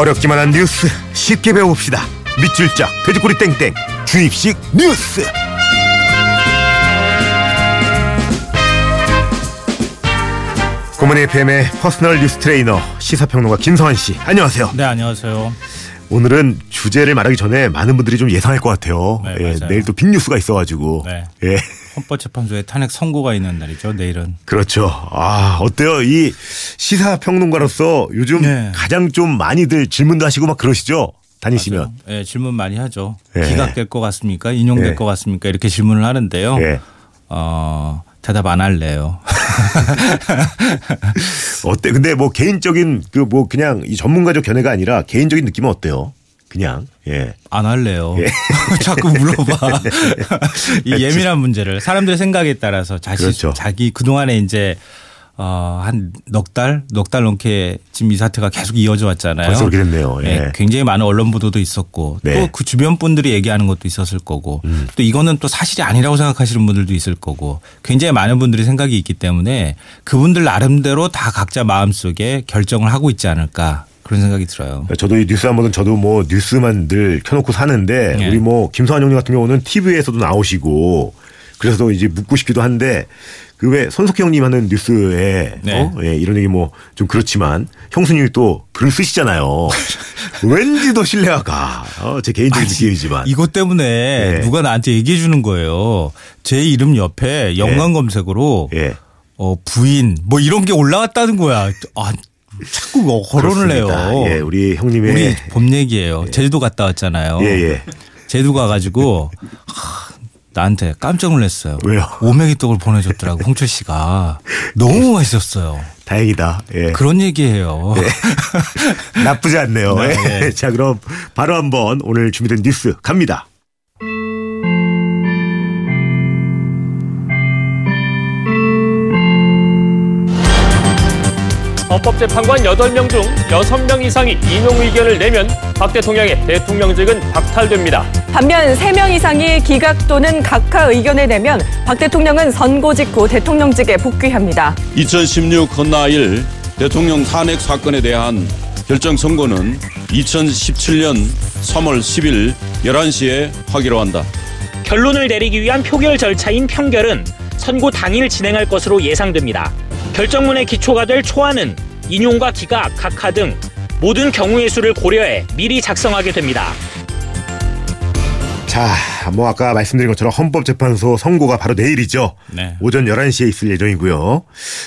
어렵기만 한 뉴스 쉽게 배워봅시다. 밑줄 짝 돼지꼬리 땡땡 주입식 뉴스. 굿모닝 FM의 personal 뉴스 트레이너 시사평론가 김성환 씨 안녕하세요. 네 안녕하세요. 오늘은 주제를 말하기 전에 많은 분들이 좀 예상할 것 같아요. 네, 예, 맞아요. 내일 또 빅뉴스가 있어가지고. 네. 예. 헌법재판소에 탄핵 선고가 있는 날이죠. 내일은. 그렇죠. 아, 어때요? 이 시사 평론가로서 요즘 네. 가장 좀 많이들 질문도 하시고 막 그러시죠? 다니시면. 예, 질문 많이 하죠. 예. 기각될 것 같습니까? 인용될 예. 것 같습니까? 이렇게 질문을 하는데요. 예. 어, 대답 안 할래요. 어때? 근데 뭐 개인적인 그 뭐 그냥 이 전문가적 견해가 아니라 개인적인 느낌은 어때요? 그냥 예. 안 할래요. 예. 자꾸 물어봐. 이 예민한 문제를 사람들의 생각에 따라서 자신 그렇죠. 자기 그 동안에 이제 어, 한 넉 달, 넉 달 넘게 지금 이 사태가 계속 이어져 왔잖아요. 벌써 그렇게 됐네요. 예. 네, 굉장히 많은 언론 보도도 있었고 네. 음. 또그 주변 분들이 얘기하는 것도 있었을 거고 또 이거는 또 사실이 아니라고 생각하시는 분들도 있을 거고 굉장히 많은 분들이 생각이 있기 때문에 그분들 나름대로 다 각자 마음속에 결정을 하고 있지 않을까 그런 생각이 들어요. 저도 이 뉴스 한 번은 저도 뭐 뉴스만 늘 켜놓고 사는데 예. 우리 뭐 김성환 형님 같은 경우는 TV에서도 나오시고 그래서 이제 묻고 싶기도 한데 그 왜 손석희 형님 하는 뉴스에 네. 어? 예, 이런 얘기 뭐 좀 그렇지만 형수님이 또 글을 쓰시잖아요. 왠지 더 신뢰가 가. 어, 제 개인적인 느낌이지만. 이것 때문에 예. 누가 나한테 얘기해 주는 거예요. 제 이름 옆에 연관 검색으로 예. 어, 부인 뭐 이런 게 올라왔다는 거야. 아, 자꾸 뭐 거론을. 해요. 예, 우리 형님의 우리 봄 얘기예요. 제주도 갔다 왔잖아요. 예, 예. 제주도 가가지고 하, 나한테 깜짝 놀랐어요. 왜요? 오메기 떡을 보내줬더라고 홍철 씨가 너무 맛있었어요. 다행이다. 예. 그런 얘기예요. 나쁘지 않네요. 네, 예. 네. 자, 그럼 바로 한번 오늘 준비된 뉴스 갑니다. 헌법재판관 8명 중 6명 이상이 인용 의견을 내면 박 대통령의 대통령직은 박탈됩니다. 반면 3명 이상이 기각 또는 각하 의견을 내면 박 대통령은 선고 직후 대통령직에 복귀합니다. 2016 건나일 대통령 탄핵 사건에 대한 결정 선고는 2017년 3월 10일 11시에 하기로 한다. 결론을 내리기 위한 표결 절차인 평결은 선고 당일 진행할 것으로 예상됩니다. 결정문의 기초가 될 초안은 인용과 기각, 각하 등 모든 경우의 수를 고려해 미리 작성하게 됩니다. 자, 뭐 아까 말씀드린 것처럼 헌법재판소 선고가 바로 내일이죠. 네. 오전 11시에 있을 예정이고요.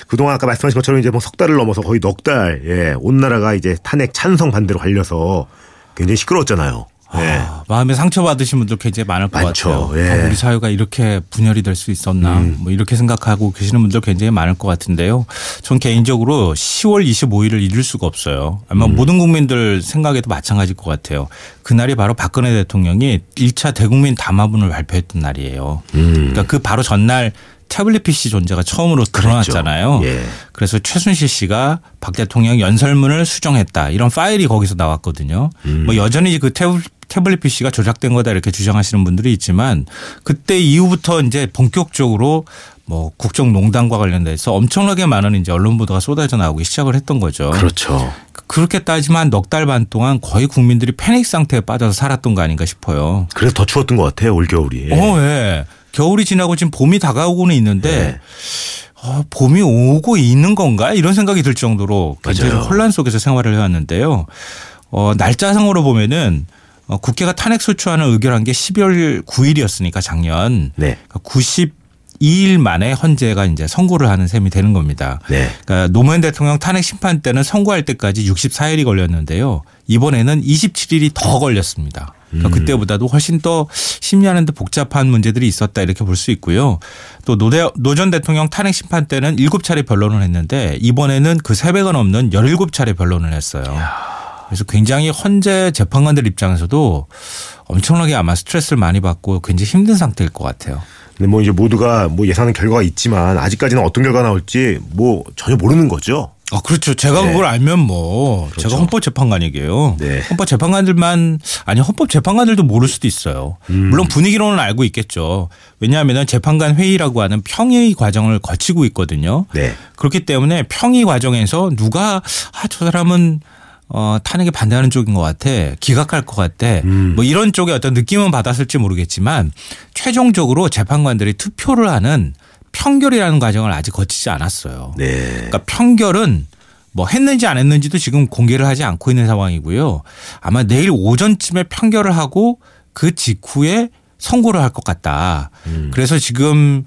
그동안 아까 말씀하신 것처럼 이제 뭐 석 달을 넘어서 거의 넉 달, 예, 온 나라가 이제 탄핵 찬성 반대로 갈려서 굉장히 시끄러웠잖아요. 예. 아, 마음에 상처받으신 분들 굉장히 많을 것 많죠. 같아요. 예. 음. 아, 우리 사회가 이렇게 분열이 될 수 있었나 뭐 이렇게 생각하고 계시는 분들 굉장히 많을 것 같은데요. 전 개인적으로 10월 25일을 잊을 수가 없어요. 아마 음. 모든 국민들 생각에도 마찬가지일 것 같아요. 그날이 바로 박근혜 대통령이 1차 대국민 담화문을 발표했던 날이에요. 음. 그러니까 그 바로 전날 태블릿 PC 존재가 처음으로 드러났잖아요. 예. 그래서 최순실 씨가 박 대통령 연설문을 수정했다 이런 파일이 거기서 나왔거든요. 음. 뭐 여전히 그 태블, 태블릿 PC가 조작된 거다 이렇게 주장하시는 분들이 있지만 그때 이후부터 이제 본격적으로 뭐 국정농단과 관련돼서 엄청나게 많은 이제 언론 보도가 쏟아져 나오기 시작을 했던 거죠. 그렇죠. 그렇게 따지면 넉달 반 동안 거의 국민들이 패닉 상태에 빠져서 살았던 거 아닌가 싶어요. 그래서 더 추웠던 것 같아요, 올 겨울이. 예. 어, 예. 겨울이 지나고 지금 봄이 다가오고는 있는데 네. 어, 봄이 오고 있는 건가 이런 생각이 들 정도로 굉장히. 혼란 속에서 생활을 해왔는데요. 어, 날짜상으로 보면은 어, 국회가 탄핵 소추안을 의결한 게 12월 9일이었으니까 작년 네. 92일 만에 헌재가 이제 선고를 하는 셈이 되는 겁니다. 네. 그러니까 노무현 대통령 탄핵 심판 때는 선고할 때까지 64일이 걸렸는데요. 이번에는 27일이 더 걸렸습니다. 그러니까 그때보다도 훨씬 더 심리하는데 복잡한 문제들이 있었다 이렇게 볼 수 있고요. 또 노 전 대통령 탄핵 심판 때는 7차례 변론을 했는데 이번에는 그 3배가 넘는 17차례 변론을 했어요. 그래서 굉장히 헌재 재판관들 입장에서도 엄청나게 아마 스트레스를 많이 받고 굉장히 힘든 상태일 것 같아요. 근데 뭐 이제 모두가 뭐 예상하는 결과가 있지만 아직까지는 어떤 결과가 나올지 뭐 전혀 모르는 거죠. 아, 그렇죠. 제가 네. 그걸 알면 뭐 그렇죠. 제가 헌법재판관이게요. 네. 헌법재판관들만 아니 헌법재판관들도 모를 수도 있어요. 음. 물론 분위기로는 알고 있겠죠. 왜냐하면 재판관 회의라고 하는 평의 과정을 거치고 있거든요. 네. 그렇기 때문에 평의 과정에서 누가 아 저 사람은 어, 탄핵에 반대하는 쪽인 것 같아. 기각할 것 같아. 음. 뭐 이런 쪽에 어떤 느낌은 받았을지 모르겠지만 최종적으로 재판관들이 투표를 하는 평결이라는 과정을 아직 거치지 않았어요. 네. 그러니까 평결은 뭐 했는지 안 했는지도 지금 공개를 하지 않고 있는 상황이고요. 아마 내일 오전쯤에 평결을 하고 그 직후에 선고를 할 것 같다. 음. 그래서 지금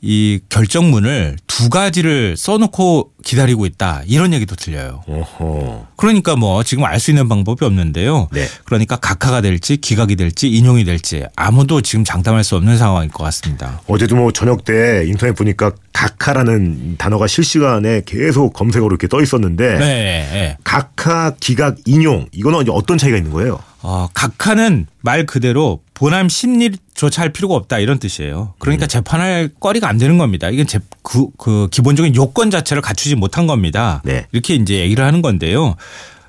이 결정문을 두 가지를 써놓고 기다리고 있다. 이런 얘기도 들려요. 어허. 그러니까 뭐 지금 알 수 있는 방법이 없는데요. 네. 그러니까 각하가 될지 기각이 될지 인용이 될지 아무도 지금 장담할 수 없는 상황일 것 같습니다. 어제도 뭐 저녁 때 인터넷 보니까 각하라는 단어가 실시간에 계속 검색어로 이렇게 떠 있었는데 네. 네. 각하, 기각, 인용 이거는 어떤 차이가 있는 거예요? 어, 각하는 말 그대로 본함 심리조차 할 필요가 없다 이런 뜻이에요. 그러니까 음. 재판할 거리가 안 되는 겁니다. 이건 제, 그, 그 기본적인 요건 자체를 갖추지 못한 겁니다. 네. 이렇게 이제 얘기를 하는 건데요.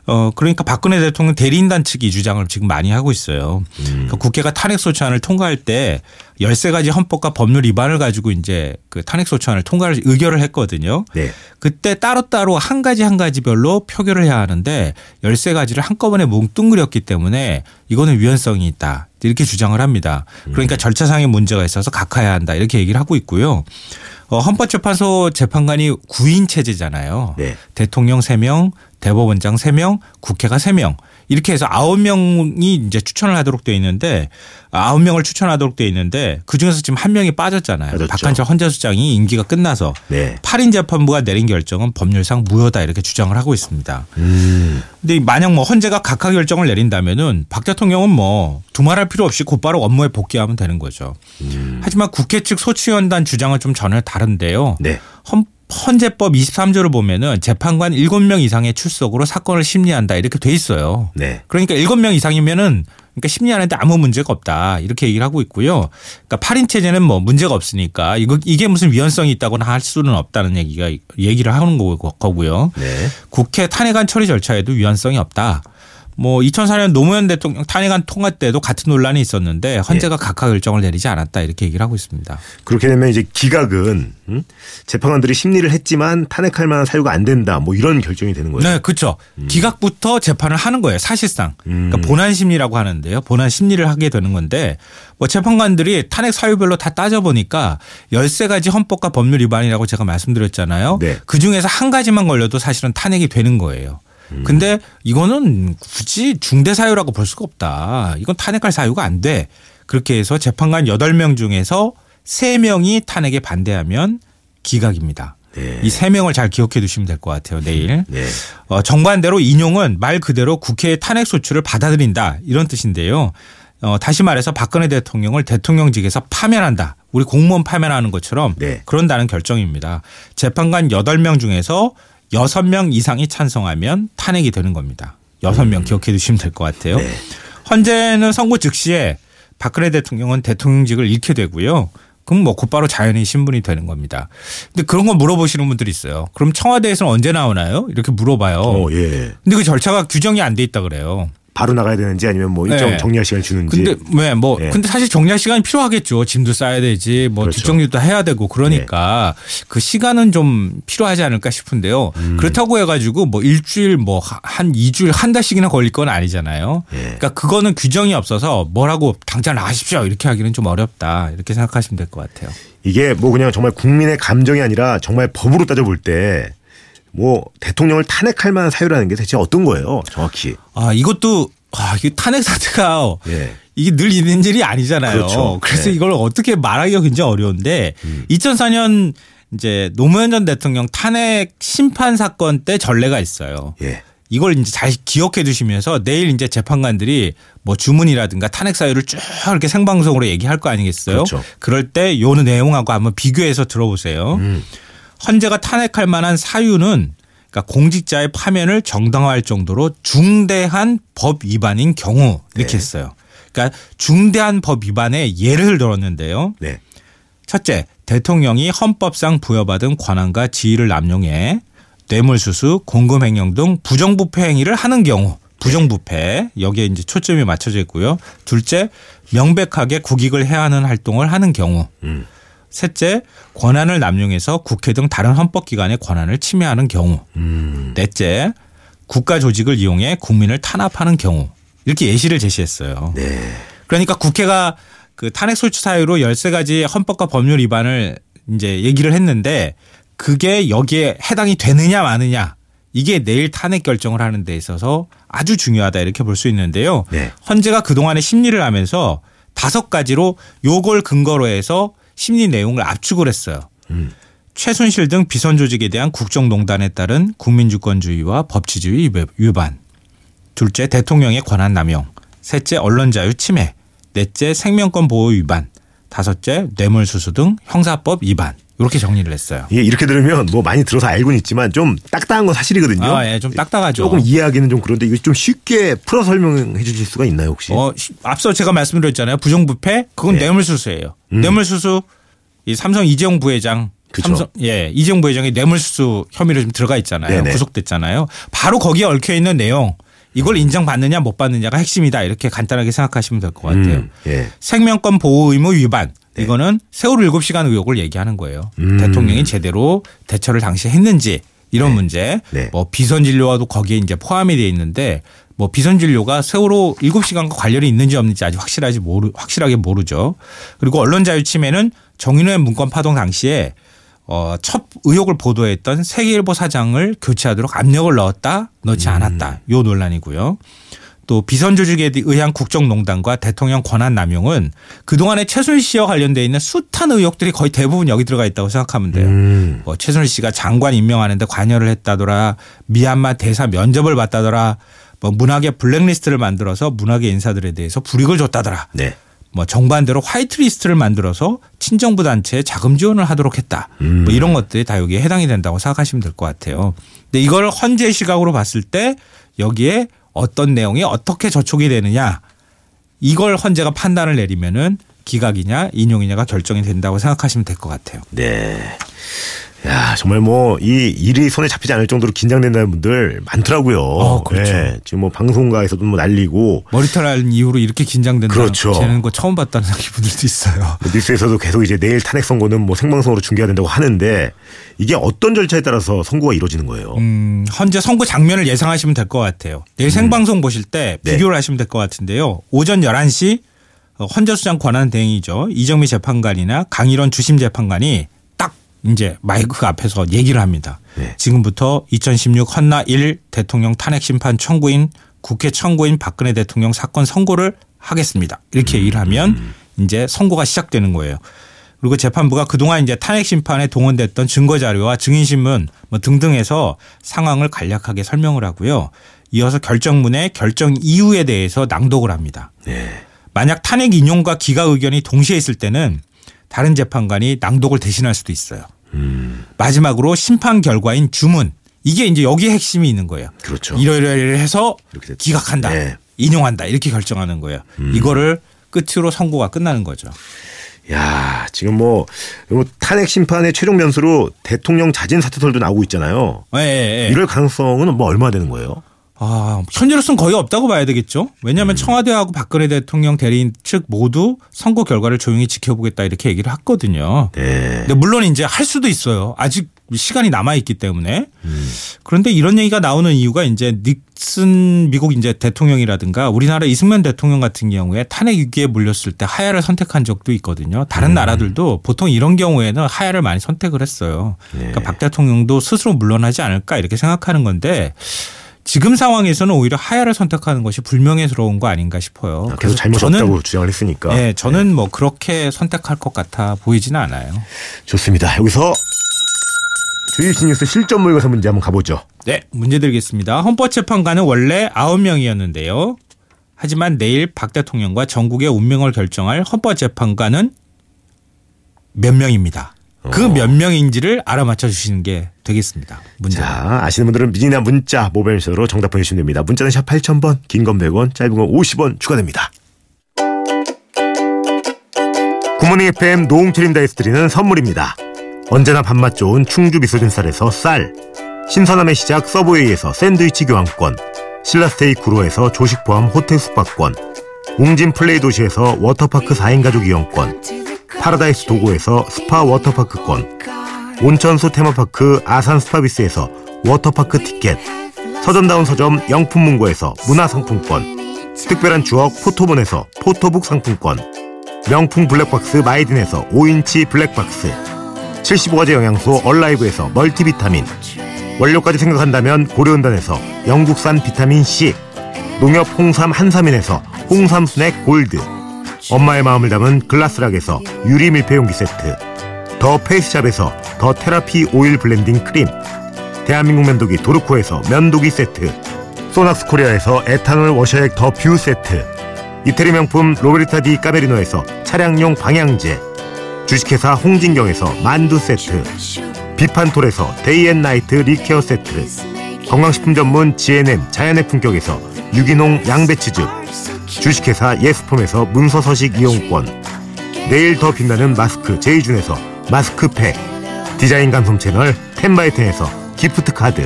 어, 그러니까 박근혜 대통령 대리인단 측이 주장을 지금 많이 하고 있어요. 음. 그러니까 국회가 탄핵 소추안을 통과할 때 13가지 헌법과 법률 위반을 가지고 이제 그 탄핵 소추안을 통과를 의결을 했거든요. 네. 그때 따로따로 한 가지 한 가지별로 표결을 해야 하는데 13가지를 한꺼번에 뭉뚱그렸기 때문에 이거는 위헌성이 있다. 이렇게 주장을 합니다. 그러니까 절차상의 문제가 있어서 각하해야 한다. 이렇게 얘기를 하고 있고요. 어, 헌법재판소 재판관이 9인 체제잖아요. 네. 대통령 3명, 대법원장 3명, 국회가 3명. 이렇게 해서 9명이 이제 추천을 하도록 돼 있는데 9명을 추천하도록 돼 있는데 그 중에서 지금 한 명이 빠졌잖아요. 빠졌죠. 박한철 헌재수장이 임기가 끝나서 네. 8인 재판부가 내린 결정은 법률상 무효다 이렇게 주장을 하고 있습니다. 음. 근데 만약 뭐 헌재가 각하 결정을 내린다면은 박 대통령은 뭐 두말할 필요 없이 곧바로 업무에 복귀하면 되는 거죠. 하지만 국회 측 소추위원단 주장은 좀 전혀 다른데요. 네. 헌, 헌재법 23조를 보면은 재판관 7명 이상의 출석으로 사건을 심리한다 이렇게 돼 있어요. 네. 그러니까 7명 이상이면은 그러니까 심리하는데 아무 문제가 없다. 이렇게 얘기를 하고 있고요. 그러니까 8인 체제는 뭐 문제가 없으니까 이거 이게 무슨 위헌성이 있다고는 할 수는 없다는 얘기가 얘기를 하는 거- 거고요. 네. 국회 탄핵안 처리 절차에도 위헌성이 없다. 뭐 2004년 노무현 대통령 탄핵안 통과 때도 같은 논란이 있었는데 헌재가 각하 결정을 내리지 않았다 이렇게 얘기를 하고 있습니다. 그렇게 되면 이제 기각은 음? 재판관들이 심리를 했지만 탄핵할 만한 사유가 안 된다. 뭐 이런 결정이 되는 거예요. 네, 그렇죠. 기각부터 재판을 하는 거예요. 사실상. 음. 그러니까 본안 심리라고 하는데요. 본안 심리를 하게 되는 건데 뭐 재판관들이 탄핵 사유별로 다 따져 보니까 13가지 헌법과 법률 위반이라고 제가 말씀드렸잖아요. 네. 그 중에서 한 가지만 걸려도 사실은 탄핵이 되는 거예요. 음. 근데 이거는 굳이 중대 사유라고 볼 수가 없다. 이건 탄핵할 사유가 안 돼. 그렇게 해서 재판관 8명 중에서 3명이 탄핵에 반대하면 기각입니다. 네. 이 3명을 잘 기억해 두시면 될 것 같아요. 내일. 네. 어, 정반대로 인용은 말 그대로 국회의 탄핵 소추를 받아들인다 이런 뜻인데요. 어, 다시 말해서 박근혜 대통령을 대통령직에서 파면한다. 우리 공무원 파면하는 것처럼 네. 그런다는 결정입니다. 재판관 8명 중에서 6명 이상이 찬성하면 탄핵이 되는 겁니다. 6명 기억해 두시면 될 것 같아요. 네. 헌재는 선고 즉시에 박근혜 대통령은 대통령직을 잃게 되고요. 그럼 뭐 곧바로 자연인 신분이 되는 겁니다. 근데 그런 거 물어보시는 분들이 있어요. 그럼 청와대에서는 언제 나오나요? 이렇게 물어봐요. 어, 예. 근데 그 절차가 규정이 안 돼 있다 그래요. 바로 나가야 되는지 아니면 뭐 일정 네. 정리할 시간 주는지. 근데 왜뭐 예. 근데 사실 정리할 시간이 필요하겠죠. 짐도 싸야 되지, 뭐 그렇죠. 뒷정리도 해야 되고 그러니까 그 시간은 좀 필요하지 않을까 싶은데요. 음. 그렇다고 해가지고 뭐 일주일 뭐 한 이주일 한 달씩이나 걸릴 건 아니잖아요. 예. 그러니까 그거는 규정이 없어서 뭐라고 당장 나가십시오 이렇게 하기는 좀 어렵다 이렇게 생각하시면 될 것 같아요. 이게 뭐 그냥 정말 국민의 감정이 아니라 정말 법으로 따져볼 때 뭐 대통령을 탄핵할 만한 사유라는 게 대체 어떤 거예요? 정확히. 아 이것도 아 이게 탄핵 사태가 예. 이게 늘 있는 일이 아니잖아요. 그렇죠. 래서 네. 음. 이걸 어떻게 말하기가 굉장히 어려운데 2004년 이제 노무현 전 대통령 탄핵 심판 사건 때 전례가 있어요. 예. 이걸 이제 잘 기억해 두시면서 내일 이제 재판관들이 뭐 주문이라든가 탄핵 사유를 쭉 이렇게 생방송으로 얘기할 거 아니겠어요? 그렇죠. 그럴 때 요 내용하고 한번 비교해서 들어보세요. 음. 헌재가 탄핵할 만한 사유는 그러니까 공직자의 파면을 정당화할 정도로 중대한 법 위반인 경우 이렇게 네. 했어요. 그러니까 중대한 법 위반의 예를 들었는데요. 네. 첫째, 대통령이 헌법상 부여받은 권한과 지위를 남용해 뇌물수수, 공금횡령 등 부정부패 행위를 하는 경우 부정부패 여기에 이제 초점이 맞춰져 있고요. 둘째, 명백하게 국익을 해하는 활동을 하는 경우. 음. 셋째, 권한을 남용해서 국회 등 다른 헌법기관의 권한을 침해하는 경우. 음. 넷째, 국가 조직을 이용해 국민을 탄압하는 경우 이렇게 예시를 제시했어요. 네. 그러니까 국회가 그 탄핵 소추 사유로 13가지 헌법과 법률 위반을 이제 얘기를 했는데 그게 여기에 해당이 되느냐 마느냐 이게 내일 탄핵 결정을 하는 데 있어서 아주 중요하다 이렇게 볼 수 있는데요. 네. 헌재가 그동안에 심리를 하면서 다섯 가지로 요걸 근거로 해서 심리 내용을 압축을 했어요. 음. 최순실 등 비선 조직에 대한 국정농단에 따른 국민주권주의와 법치주의 위반. 둘째 대통령의 권한 남용. 셋째 언론 자유 침해. 넷째 생명권 보호 위반. 다섯째 뇌물 수수 등 형사법 위반. 이렇게 정리를 했어요. 이게 이렇게 들으면 뭐 많이 들어서 알고는 있지만 좀 딱딱한 건 사실이거든요. 아, 예, 좀 딱딱하죠. 조금 이해하기는 좀 그런데 이거 좀 쉽게 풀어 설명해 주실 수가 있나요, 혹시? 어, 시- 앞서 제가 말씀드렸잖아요. 부정부패 그건 네. 뇌물수수예요. 음. 뇌물수수 이 삼성 이재용 부회장 그쵸. 삼성 예 이재용 부회장이 뇌물수수 혐의로 좀 들어가 있잖아요. 네네. 구속됐잖아요. 바로 거기에 얽혀 있는 내용 이걸 인정받느냐 못 받느냐가 핵심이다 이렇게 간단하게 생각하시면 될 것 같아요. 음, 예. 생명권 보호 의무 위반 이거는 세월호 7시간 의혹을 얘기하는 거예요. 음. 대통령이 제대로 대처를 당시 했는지 이런 문제. 네. 뭐 비선 진료와도 거기에 이제 포함이 돼 있는데 뭐 비선 진료가 세월호 7시간과 관련이 있는지 없는지 아직 확실하지 모르 확실하게 모르죠. 그리고 언론 자유 침해는 정인호의 문건 파동 당시에 어, 첫 의혹을 보도했던 세계일보 사장을 교체하도록 압력을 넣었다, 넣지 않았다. 요 논란이고요. 또 비선 조직에 의한 국정농단과 대통령 권한 남용은 그동안에 최순실 씨와 관련돼 있는 숱한 의혹들이 거의 대부분 여기 들어가 있다고 생각하면 돼요. 음. 뭐 최순실 씨가 장관 임명하는데 관여를 했다더라, 미얀마 대사 면접을 받다더라, 뭐 문학의 블랙리스트를 만들어서 문학의 인사들에 대해서 불이익을 줬다더라. 네. 뭐 정반대로 화이트리스트를 만들어서 친정부 단체에 자금 지원을 하도록 했다. 음. 뭐 이런 것들이 다 여기에 해당이 된다고 생각하시면 될 것 같아요. 근데 이걸 헌재 시각으로 봤을 때 여기에 어떤 내용이 어떻게 저촉이 되느냐 이걸 헌재가 판단을 내리면은 기각이냐 인용이냐가 결정이 된다고 생각하시면 될 것 같아요. 네. 야, 정말 뭐, 이 일이 손에 잡히지 않을 정도로 긴장된다는 분들 많더라고요. 어, 그렇죠. 예, 지금 뭐 방송가에서도 뭐 난리고, 머리털 난 이후로 이렇게 긴장된다. 그렇죠. 쟤는 거 처음 봤다는 분들도 있어요. 뭐 뉴스에서도 계속 이제 내일 탄핵 선고는 뭐 생방송으로 중계가 된다고 하는데, 이게 어떤 절차에 따라서 선고가 이루어지는 거예요? 음, 현재 선거 장면을 예상하시면 될 것 같아요. 내일 생방송 보실 때 네. 비교를 하시면 될 것 같은데요. 오전 11시 어, 헌재수장 권한 대행이죠. 이정미 재판관이나 강일원 주심 재판관이 딱 이제 마이크 앞에서 얘기를 합니다. 네. 지금부터 2016 헌나 1 대통령 탄핵 심판 청구인 국회 청구인 박근혜 대통령 사건 선고를 하겠습니다. 이렇게 음. 얘기를 하면 이제 선고가 시작되는 거예요. 그리고 재판부가 그동안 이제 탄핵 심판에 동원됐던 증거 자료와 증인 신문 뭐 등등해서 상황을 간략하게 설명을 하고요. 이어서 결정문의 결정 이유에 대해서 낭독을 합니다. 네. 만약 탄핵 인용과 기각 의견이 동시에 있을 때는 다른 재판관이 낭독을 대신할 수도 있어요. 음, 마지막으로 심판 결과인 주문 이게 이제 여기에 핵심이 있는 거예요. 그렇죠. 이러이러 해서. 기각한다, 네. 음. 인용한다 이렇게 결정하는 거예요. 이거를 끝으로 선고가 끝나는 거죠. 야, 지금 뭐, 뭐 탄핵 심판의 최종 변수로 대통령 자진 사퇴설도 나오고 있잖아요. 예, 예, 예. 이럴 가능성은 뭐 얼마 되는 거예요? 아, 현재로서는 거의 없다고 봐야 되겠죠. 음. 왜냐하면 청와대하고 박근혜 대통령 대리인 측 모두 선거 결과를 조용히 지켜보겠다 이렇게 얘기를 했거든요. 네. 근데 물론 이제 할 수도 있어요. 아직 시간이 남아 있기 때문에. 음. 그런데 이런 얘기가 나오는 이유가 이제 닉슨 미국 이제 대통령이라든가 우리나라 이승만 대통령 같은 경우에 탄핵 위기에 물렸을 때 하야를 선택한 적도 있거든요. 음. 다른 나라들도 보통 이런 경우에는 하야를 많이 선택을 했어요. 네. 그러니까 박 대통령도 스스로 물러나지 않을까 이렇게 생각하는 건데 지금 상황에서는 오히려 하야를 선택하는 것이 불명예스러운 거 아닌가 싶어요. 아, 계속 그래서 저는 없다고 주장을 했으니까. 네, 저는 뭐 그렇게 선택할 것 같아 보이지는 않아요. 좋습니다. 여기서 주입신 뉴스 실전 모의고사 문제 한번 가보죠. 네, 문제 드리겠습니다. 헌법재판관은 원래 9명이었는데요. 하지만 내일 박 대통령과 전국의 운명을 결정할 헌법재판관은 몇 명입니다. 그 어. 몇 명인지를 알아맞혀 주시는 게 되겠습니다. 문제. 자, 아시는 분들은 미니나 문자, 모바일쇼로 정답 보내주시면 됩니다. 문자는 샵 8000번, 긴 건 100원, 짧은 건 50원 추가됩니다. 굿모닝 FM 노홍철입니다에서 드리는 선물입니다. 언제나 밥맛 좋은 충주 미소진 쌀에서 쌀, 신선함의 시작 서브웨이에서 샌드위치 교환권, 신라스테이 구로에서 조식 포함 호텔 숙박권, 웅진 플레이 도시에서 워터파크 4인 가족 이용권, 파라다이스 도고에서 스파 워터파크권, 온천수 테마파크 아산 스파비스에서 워터파크 티켓, 서점다운 서점 영풍문고에서 문화상품권 특별한 추억 포토본에서 포토북 상품권 명품 블랙박스 마이딘에서 5인치 블랙박스 75가지 영양소 얼라이브에서 멀티비타민 원료까지 생각한다면 고려은단에서 영국산 비타민C 농협 홍삼 한삼인에서 홍삼 스낵 골드 엄마의 마음을 담은 글라스락에서 유리 밀폐용기 세트 더 페이스샵에서 더 테라피 오일 블렌딩 크림 대한민국 면도기 도르코에서 면도기 세트 소낙스 코리아에서 에탄올 워셔액 더 뷰 세트 이태리 명품 로베르타 디 까메리노에서 차량용 방향제 주식회사 홍진경에서 만두 세트 비판톨에서 데이앤나이트 리케어 세트 건강식품 전문 GNM 자연의 품격에서 유기농 양배추즙 주식회사 예스폼에서 문서서식 이용권. 내일 더 빛나는 마스크 제이준에서 마스크팩. 디자인 감성 채널 텐바이텐에서 기프트 카드.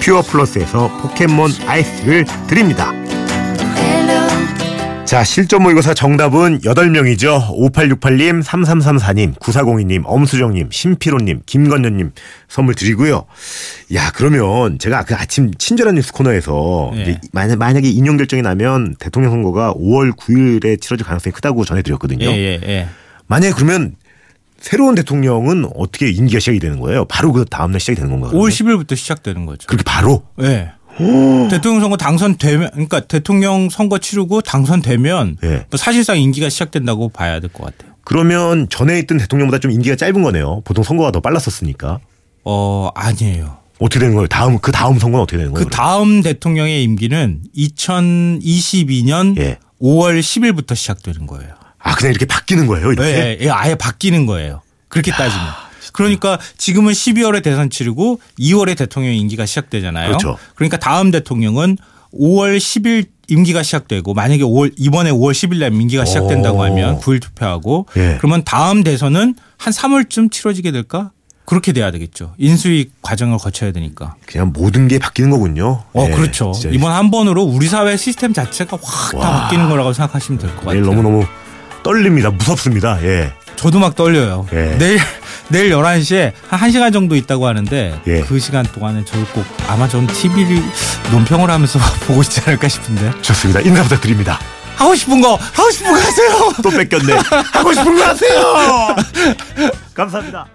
퓨어 플러스에서 포켓몬 아이스를 드립니다. 자, 실전 모의고사 정답은 8명이죠. 5868님, 3334님, 9402님, 엄수정님, 심피로님, 김건현님 선물 드리고요. 야, 그러면 제가 그 아침 친절한 뉴스 코너에서 네. 이제 만약, 만약에 인용 결정이 나면 대통령 선거가 5월 9일에 치러질 가능성이 크다고 전해드렸거든요. 예, 예, 예. 만약에 그러면 새로운 대통령은 어떻게 임기가 시작이 되는 거예요? 바로 그 다음날 시작이 되는 건가요? 5월 10일부터 시작되는 거죠. 그렇게 바로? 예. 대통령 선거 당선되면 그러니까 대통령 선거 치르고 당선되면 예. 뭐 사실상 임기가 시작된다고 봐야 될 것 같아요. 그러면 전에 있던 대통령보다 좀 임기가 짧은 거네요. 보통 선거가 더 빨랐었으니까. 어 아니에요. 어떻게 되는 거예요? 다음 그 다음 선거는 어떻게 되는 거예요? 그 다음 대통령의 임기는 2022년 예. 5월 10일부터 시작되는 거예요. 아 그냥 이렇게 바뀌는 거예요? 이렇게? 예, 예, 아예 바뀌는 거예요. 그렇게 따지면. 그러니까 지금은 12월에 대선 치르고 2월에 대통령 임기가 시작되잖아요. 그렇죠. 그러니까 다음 대통령은 5월 10일 임기가 시작되고 만약에 5월 이번에 5월 10일 날 임기가 시작된다고 오. 하면 9일 투표하고 예. 그러면 다음 대선은 한 3월쯤 치러지게 될까? 그렇게 돼야 되겠죠. 인수위 과정을 거쳐야 되니까. 그냥 모든 게 바뀌는 거군요. 어, 예, 그렇죠. 진짜 이번 한 번으로 우리 사회 시스템 자체가 확다 와. 바뀌는 거라고 생각하시면 될 것 같아요. 내일 너무너무 떨립니다. 무섭습니다. 예. 저도 막 떨려요. 예. 내일 내일 11시에 한 1시간 정도 있다고 하는데 예. 그 시간 동안에 저를 꼭 아마 전 TV를 논평을 하면서 보고 있지 않을까 싶은데 좋습니다. 인사 부탁드립니다. 하고 싶은 거 하고 싶은 거 하세요. 또 뺏겼네. 하고 싶은 거 하세요. 감사합니다.